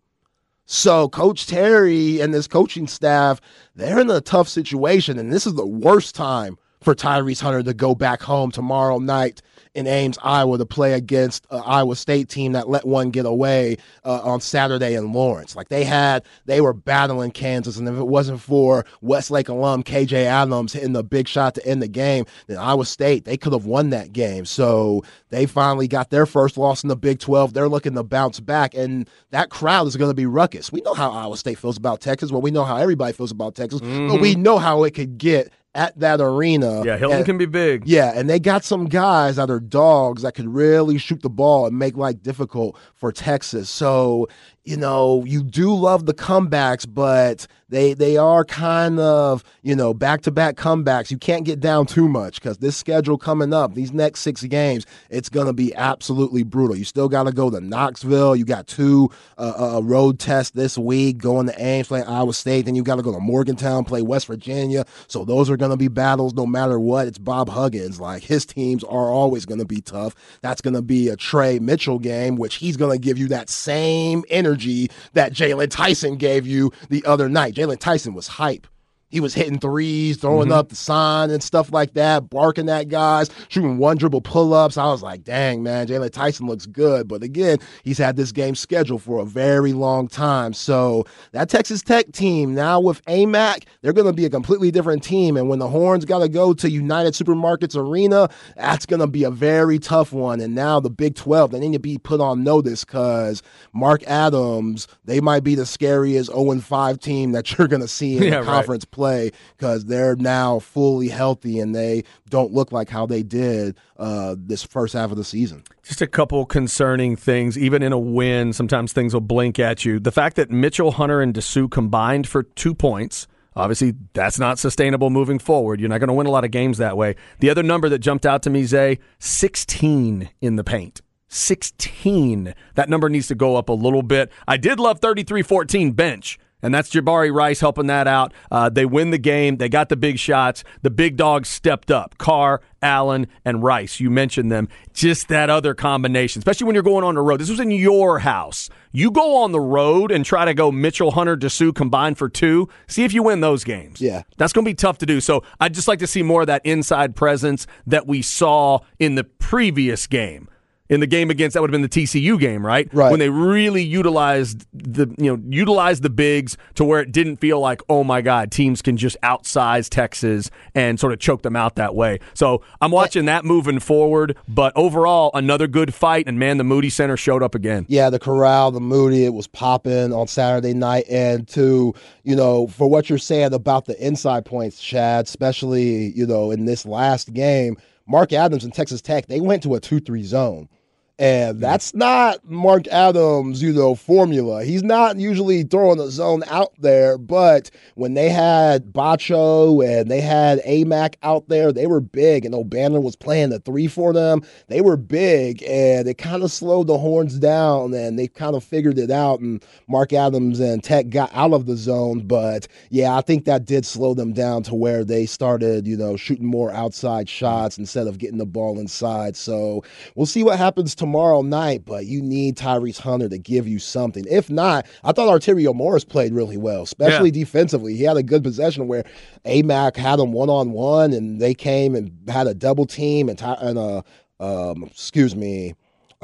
So Coach Terry and this coaching staff, they're in a tough situation, and this is the worst time for Tyrese Hunter to go back home tomorrow night in Ames, Iowa, to play against an Iowa State team that let one get away uh, on Saturday in Lawrence. Like they had, they were battling Kansas, and if it wasn't for Westlake alum KJ Adams hitting the big shot to end the game, then Iowa State they could have won that game. So they finally got their first loss in the Big 12. They're looking to bounce back, and that crowd is going to be ruckus. We know how Iowa State feels about Texas. Well, we know how everybody feels about Texas, but we know how it could get at that arena. Yeah, Hilton And- can be big. yeah, and they got some guys that are dogs that could really shoot the ball and make life difficult for Texas. So you know, you do love the comebacks, but they they are kind of you know back to back comebacks. You can't get down too much because this schedule coming up, these next six games, it's gonna be absolutely brutal. You still got to go to Knoxville. You got two uh, uh, road tests this week, going to Ames, play Iowa State. Then you got to go to Morgantown, play West Virginia. So those are gonna be battles no matter what. It's Bob Huggins. Like his teams are always gonna be tough. That's gonna be a Trey Mitchell game, which he's gonna give you that same energy energy that Jalen Tyson gave you the other night. Jalen Tyson was hype. He was hitting threes, throwing mm-hmm. up the sign and stuff like that, barking at guys, shooting one dribble pull ups. I was like, dang, man, Jalen Tyson looks good. But again, he's had this game scheduled for a very long time. So that Texas Tech team now with Aimaq, they're going to be a completely different team. And when the Horns got to go to United Supermarkets Arena, that's going to be a very tough one. And now the Big 12, they need to be put on notice because Mark Adams, they might be the scariest 0 5 team that *laughs* you're going to see in yeah, conference right. play play because they're now fully healthy and they don't look like how they did uh, this first half of the season. Just a couple concerning things. Even in a win, sometimes things will blink at you. The fact that Mitchell, Hunter, and Disu combined for two points. Obviously, that's not sustainable moving forward. You're not going to win a lot of games that way. The other number that jumped out to me, Zay, 16 in the paint. 16. That number needs to go up a little bit. I did love 33 14 bench and that's Jabari Rice helping that out. Uh, they win the game. They got the big shots. The big dogs stepped up. Carr, Allen, and Rice. You mentioned them. Just that other combination, especially when you're going on the road. This was in your house. You go on the road and try to go Mitchell, Hunter, Disu combined for two. See if you win those games. Yeah. That's going to be tough to do. So I'd just like to see more of that inside presence that we saw in the previous game in the game against that would have been the TCU game, right? Right. When they really utilized the you know utilized the bigs to where it didn't feel like oh my god teams can just outsize Texas and sort of choke them out that way. So I'm watching that moving forward, but overall another good fight and man the Moody Center showed up again. Yeah, the corral, the Moody, it was popping on Saturday night, and to you know for what you're saying about the inside points, Chad, especially you know in this last game. Mark Adams and Texas Tech, they went to a 2 3 zone. And that's not Mark Adams, you know, formula. He's not usually throwing the zone out there, but when they had Batcho and they had Aimaq out there, they were big, and Obanor was playing the three for them. They were big, and it kind of slowed the horns down, and they kind of figured it out. And Mark Adams and Tech got out of the zone, but yeah, I think that did slow them down to where they started, you know, shooting more outside shots instead of getting the ball inside. So we'll see what happens tomorrow night, but you need Tyrese Hunter to give you something. If not, I thought Arterio Morris played really well, especially yeah. defensively. He had a good possession where Aimaq had him one on one, and they came and had a double team, and, and uh, um, excuse me,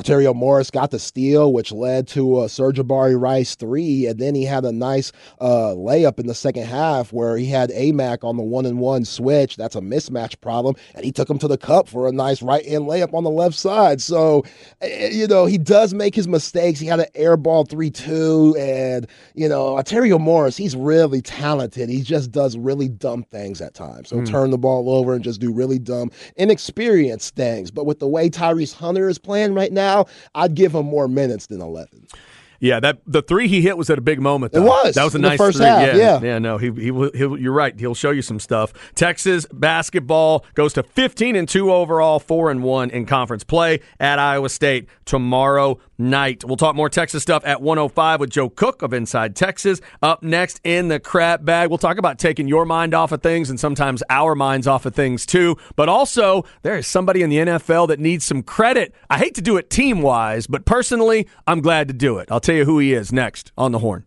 Ontario Morris got the steal, which led to a Serge Sir'Jabari Rice three, and then he had a nice uh, layup in the second half where he had Aimaq on the one and one switch. That's a mismatch problem, and he took him to the cup for a nice right hand layup on the left side. So, eh, eh, you know, he does make his mistakes. He had an air ball three two, and you know, Ontario Morris, he's really talented. He just does really dumb things at times. He'll mm. turn the ball over and just do really dumb, inexperienced things. But with the way Tyrese Hunter is playing right now now, I'd give him more minutes than 11. Yeah, that the three he hit was at a big moment. Though. It was. That was a nice first three. Half, yeah, yeah, yeah. No, he he he'll, you're right. He'll show you some stuff. Texas basketball goes to 15 and two overall, four and one in conference play at Iowa State tomorrow night. We'll talk more Texas stuff at 105 with Joe Cook of Inside Texas. Up next in the crap bag, we'll talk about taking your mind off of things and sometimes our minds off of things too. But also, there is somebody in the NFL that needs some credit. I hate to do it team wise, but personally, I'm glad to do it. I'll tell you who he is next on the horn.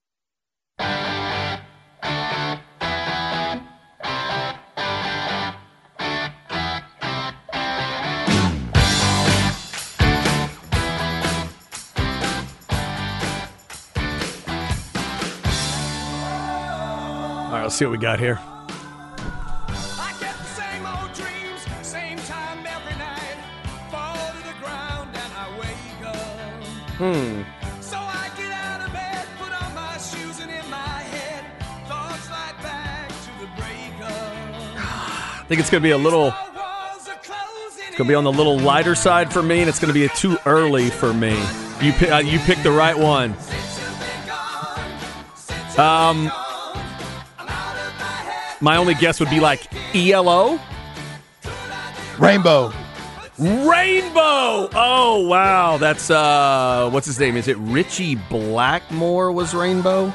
Right, let's see what we got here. Hmm. So I get out of bed, put on my shoes, and in my head, thoughts like back to the breakup. I think it's going to be a little. It's going to be on the little lighter side for me, and it's going to be too early for me. You, uh, you picked the right one. Um, my only guess would be like ELO. Rainbow. Rainbow. Oh wow, that's uh, what's his name? Is it Ritchie Blackmore? Was Rainbow?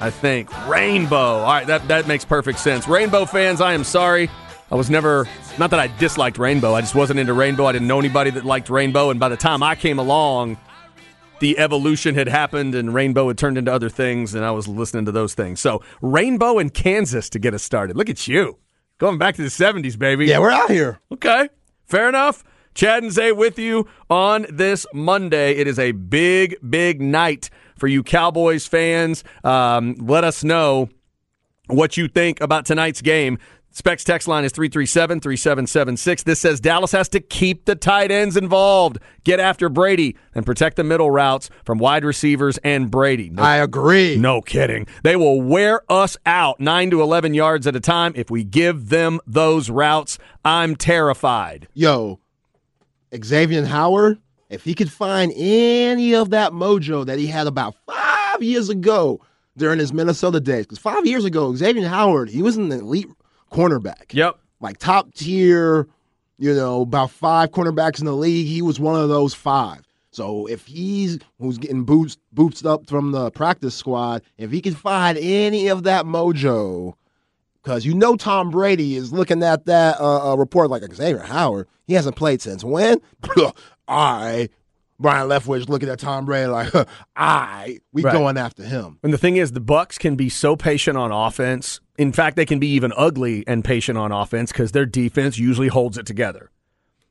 I think Rainbow. All right, that that makes perfect sense. Rainbow fans, I am sorry. I was never not that I disliked Rainbow. I just wasn't into Rainbow. I didn't know anybody that liked Rainbow, and by the time I came along, the evolution had happened and Rainbow had turned into other things, and I was listening to those things. So Rainbow in Kansas to get us started. Look at you. Going back to the 70s, baby. Yeah, we're out here. Okay, fair enough. Chad and Zay with you on this Monday. It is a big, big night for you Cowboys fans. Um, let us know what you think about tonight's game. Specs text line is 337 3776. This says Dallas has to keep the tight ends involved, get after Brady, and protect the middle routes from wide receivers and Brady. No I agree. no kidding. They will wear us out 9 to 11 yards at a time if we give them those routes. I'm terrified. Yo, Xavier Howard, if he could find any of that mojo that he had about five years ago during his Minnesota days, because five years ago, Xavier Howard, he was an elite cornerback. Yep. Like top tier, you know, about five cornerbacks in the league. He was one of those five. So if he's who's getting boots boots up from the practice squad, if he can find any of that mojo, because you know Tom Brady is looking at that uh, uh, report like Xavier Howard. He hasn't played since when? *laughs* I Byron Leftwich looking at Tom Brady like, *laughs* I we Right. going after him. And the thing is, the Bucks can be so patient on offense. In fact, they can be even ugly and patient on offense because their defense usually holds it together.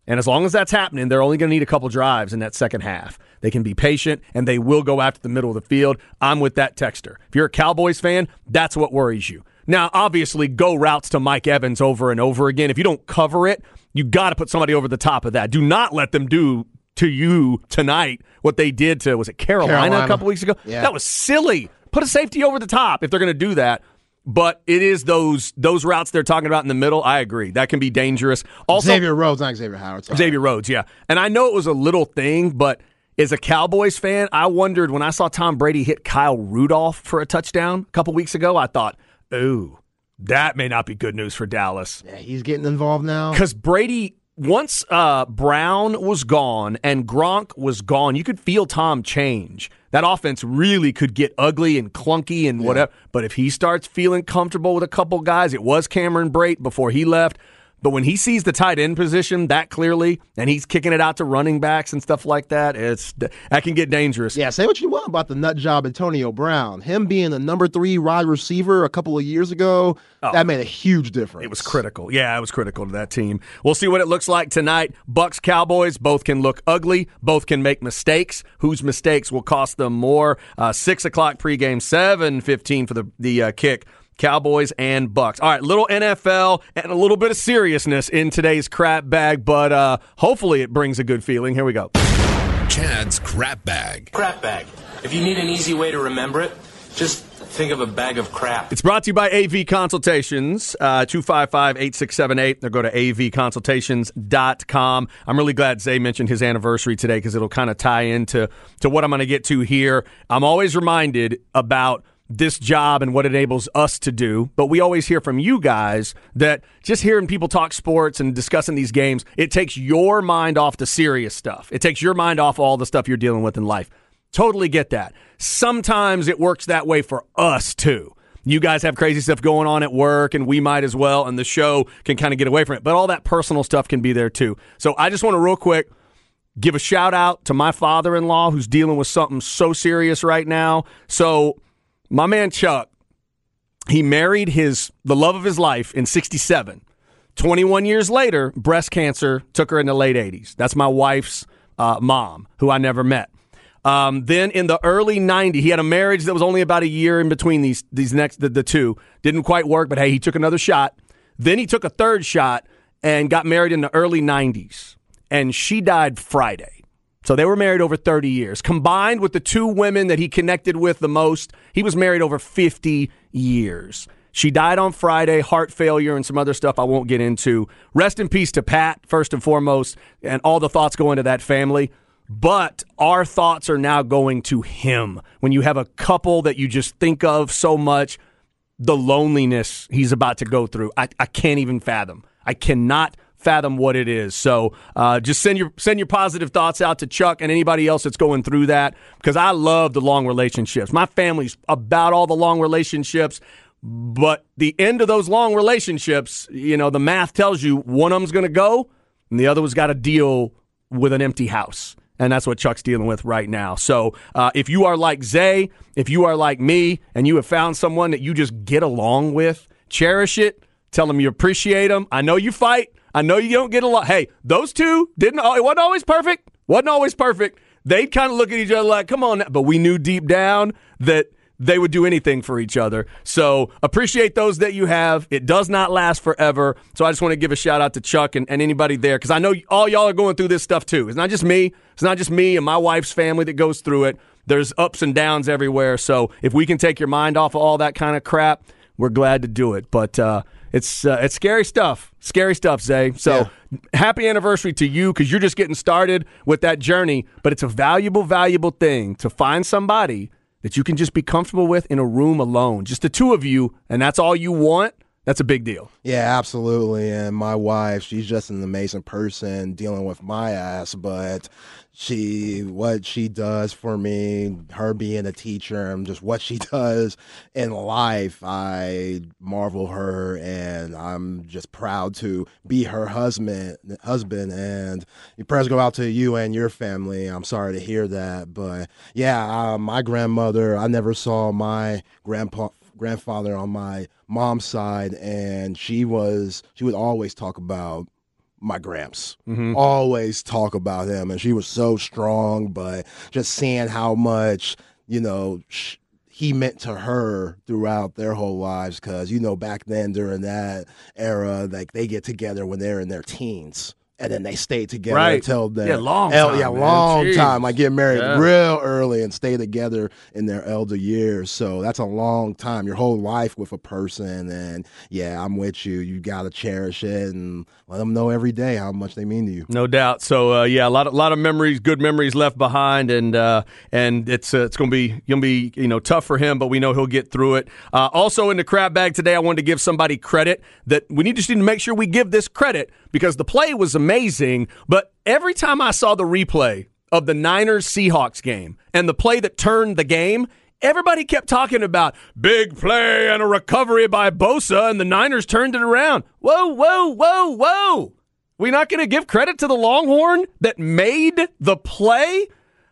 And as long as that's happening, they're only going to need a couple drives in that second half. They can be patient and they will go after the middle of the field. I'm with that texter. If you're a Cowboys fan, that's what worries you. Now, obviously, go routes to Mike Evans over and over again. If you don't cover it, you got to put somebody over the top of that. Do not let them do to you tonight what they did to was it Carolina, a couple weeks ago? Yeah. That was silly. Put a safety over the top if they're going to do that. But it is those those routes they're talking about in the middle. I agree that can be dangerous. Also, Xavier Rhodes, not Xavier Howard. sorry. Xavier Rhodes, yeah. And I know it was a little thing, but as a Cowboys fan, I wondered when I saw Tom Brady hit Kyle Rudolph for a touchdown a couple weeks ago. I thought, ooh, that may not be good news for Dallas. Yeah, he's getting involved now. Because Brady, once uh, Brown was gone and Gronk was gone, you could feel Tom change. That offense really could get ugly and clunky and whatever. But if he starts feeling comfortable with a couple guys, it was Cameron Brate before he left. But when he sees the tight end position that clearly, and he's kicking it out to running backs and stuff like that, it's that can get dangerous. Yeah, say what you want about the nut job Antonio Brown. Him being the number three wide receiver a couple of years ago, that made a huge difference. Oh. It was critical. Yeah, it was critical to that team. We'll see what it looks like tonight. Bucks Cowboys both can look ugly. Both can make mistakes. Whose mistakes will cost them more? Uh, Six o'clock pregame, seven fifteen for the the uh, kick. Cowboys and Bucks. All right, little NFL and a little bit of seriousness in today's crap bag, but uh, hopefully it brings a good feeling. Here we go. Chad's crap bag. Crap bag. If you need an easy way to remember it, just think of a bag of crap. It's brought to you by AV Consultations, uh, 255 8678. Or go to avconsultations.com. I'm really glad Zay mentioned his anniversary today because it'll kind of tie into to what I'm going to get to here. I'm always reminded about this job and what it enables us to do. But we always hear from you guys that just hearing people talk sports and discussing these games, it takes your mind off the serious stuff. It takes your mind off all the stuff you're dealing with in life. Totally get that. Sometimes it works that way for us too. You guys have crazy stuff going on at work, and we might as well, and the show can kind of get away from it. But all that personal stuff can be there too. So I just want to real quick give a shout out to my father in law who's dealing with something so serious right now. So my man Chuck, he married his the love of his life in 67. 21 years later, breast cancer took her in the late 80s. That's my wife's uh, mom, who I never met. Um, then in the early 90s, he had a marriage that was only about a year in between these these next the, the two. Didn't quite work, but hey, he took another shot. Then he took a third shot and got married in the early 90s. And she died Friday. So they were married over 30 years. Combined with the two women that he connected with the most, he was married over 50 years. She died on Friday, heart failure and some other stuff I won't get into. Rest in peace to Pat, first and foremost, and all the thoughts go into that family. but our thoughts are now going to him. When you have a couple that you just think of so much, the loneliness he's about to go through, I, I can't even fathom. I cannot fathom what it is. So uh, just send your send your positive thoughts out to Chuck and anybody else that's going through that because I love the long relationships. My family's about all the long relationships. But the end of those long relationships, you know, the math tells you one of them's going to go and the other one's got to deal with an empty house. And that's what Chuck's dealing with right now. So uh, if you are like Zay, if you are like me, and you have found someone that you just get along with, cherish it. Tell them you appreciate them. I know you fight. I know you don't get a lot. Hey, those two didn't. It wasn't always perfect. wasn't always perfect. They'd kind of look at each other like, "Come on," but we knew deep down that they would do anything for each other. So appreciate those that you have. It does not last forever. So I just want to give a shout out to Chuck and, and anybody there because I know all y'all are going through this stuff too. It's not just me. It's not just me and my wife's family that goes through it. There's ups and downs everywhere. So if we can take your mind off of all that kind of crap, we're glad to do it. But uh, it's uh, it's scary stuff. Scary stuff, Zay. So happy anniversary to you because you're just getting started with that journey. But it's a valuable, valuable thing to find somebody that you can just be comfortable with in a room alone, just the two of you, and that's all you want. That's a big deal. Yeah, absolutely. And my wife, she's just an amazing person dealing with my ass, but she what she does for me, her being a teacher and just what she *laughs* does in life, I marvel her and I'm just proud to be her husband husband and your prayers go out to you and your family. I'm sorry to hear that, but yeah, uh, my grandmother, I never saw my grandpa grandfather on my mom's side and she was she would always talk about my gramps. Mm-hmm. Always talk about him and she was so strong but just seeing how much you know sh- he meant to her throughout their whole lives because you know back then during that era like they get together when they're in their teens and then they stay together Right. until their Yeah, long el- time, yeah man. long Jeez. time like get married Yeah. real early and stay together in their elder years so that's a long time your whole life with a person and yeah i'm with you you gotta cherish it and let them know every day how much they mean to you No doubt. So uh, yeah, a lot of lot of memories, good memories left behind, and uh, and it's uh, it's gonna be gonna be you know tough for him, but we know he'll get through it. Uh, also in the crab bag today, I wanted to give somebody credit that we need just need to make sure we give this credit because the play was amazing, but every time I saw the replay of the Niners Seahawks game and the play that turned the game. Everybody kept talking about big play and a recovery by Bosa, and the Niners turned it around. Whoa, whoa, whoa, whoa. We not going to give credit to the Longhorn that made the play?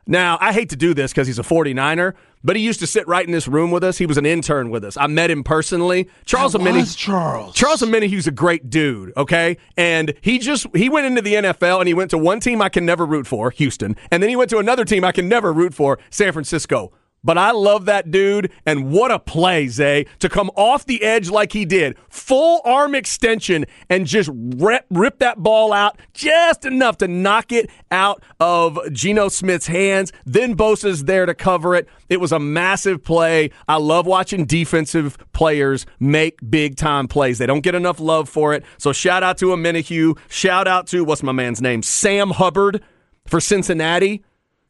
Now, I hate to do this because he's a 49er, but he used to sit right in this room with us. He was an intern with us. I met him personally. Charles Amini. Charles. Charles Omenihu's a great dude, okay? And he just he went into the NFL and he went to one team I can never root for, Houston, and then he went to another team I can never root for, San Francisco. But I love that dude, and what a play, Zay, to come off the edge like he did. Full arm extension and just rip, rip that ball out just enough to knock it out of Geno Smith's hands. Then Bosa's there to cover it. It was a massive play. I love watching defensive players make big time plays. They don't get enough love for it. So shout out to Omenihu. Shout out to, what's my man's name? Sam Hubbard for Cincinnati.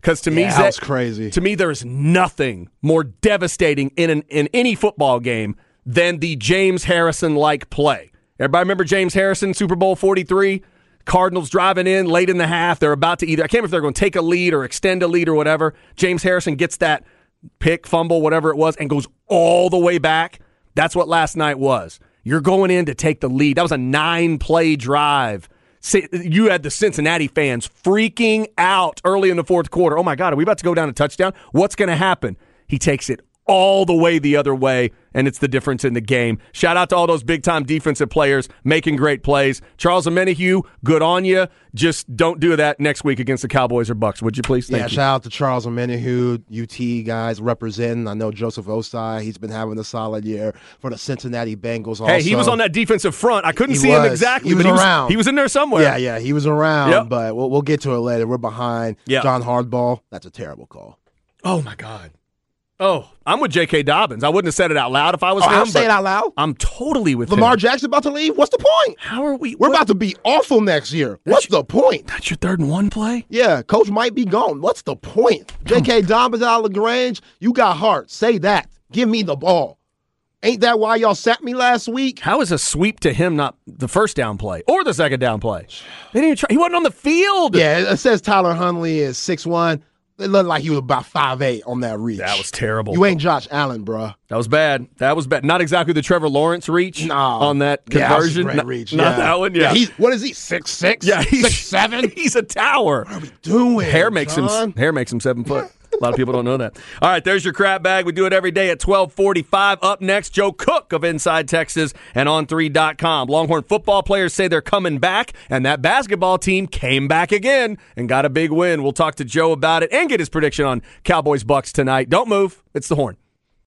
Because to me, Yeah, that Zay- was crazy. To me, there is nothing more devastating in an, in any football game than the James Harrison like play. Everybody remember James Harrison, Super Bowl forty three. Cardinals driving in late in the half. They're about to either I can't remember if they're going to take a lead or extend a lead or whatever. James Harrison gets that pick, fumble, whatever it was, and goes all the way back. That's what last night was. You're going in to take the lead. That was a nine play drive. You had the Cincinnati fans freaking out early in the fourth quarter. Oh my God, are we about to go down a touchdown? What's going to happen? He takes it all the way the other way, and it's the difference in the game. Shout out to all those big time defensive players making great plays. Charles Omenihu, good on you. Just don't do that next week against the Cowboys or Bucks, would you please? Thank yeah, you. shout out to Charles Omenihu, UT guys representing. I know Joseph Ossai, he's been having a solid year for the Cincinnati Bengals. Also. Hey, he was on that defensive front. I couldn't He see him was. exactly, He was but around. He was, in there somewhere. Yeah, yeah, he was around, Yep. but we'll, we'll get to it later. We're behind Yeah. John Harbaugh. That's a terrible call. Oh my God. Oh, I'm with J.K. Dobbins. I wouldn't have said it out loud if I was Oh, him. I'm saying it out loud. I'm totally with Lamar him. Jackson about to leave. What's the point? How are we? We're what- about to be awful next year. What's the point? That's your third and one play. Yeah, coach might be gone. What's the point? J.K. Dobbins out of LaGrange, you got heart. Say that. Give me the ball. Ain't that why y'all sat me last week? How is a sweep to him not the first down play or the second down play? They didn't even try. He wasn't on the field. Yeah, it- it says Tyler Huntley is six one. It looked like he was about five eight on that reach. That was terrible. You ain't Josh Allen, bruh. That was bad. That was bad. Not exactly the Trevor Lawrence reach Nah. on that Yeah, that conversion. great Not- reach. Not yeah. that one. Yeah. he's what is he? Six six? yeah. He's, six seven. *laughs* He's a tower. What are we doing Hair makes him hair makes him seven foot. A lot of people don't know that. All right, there's your crap bag. We do it every day at 1245. Up next, Joe Cook of Inside Texas and on3.com. Longhorn football players say they're coming back, and that basketball team came back again and got a big win. We'll talk to Joe about it and get his prediction on Cowboys Bucks tonight. Don't move. It's the horn.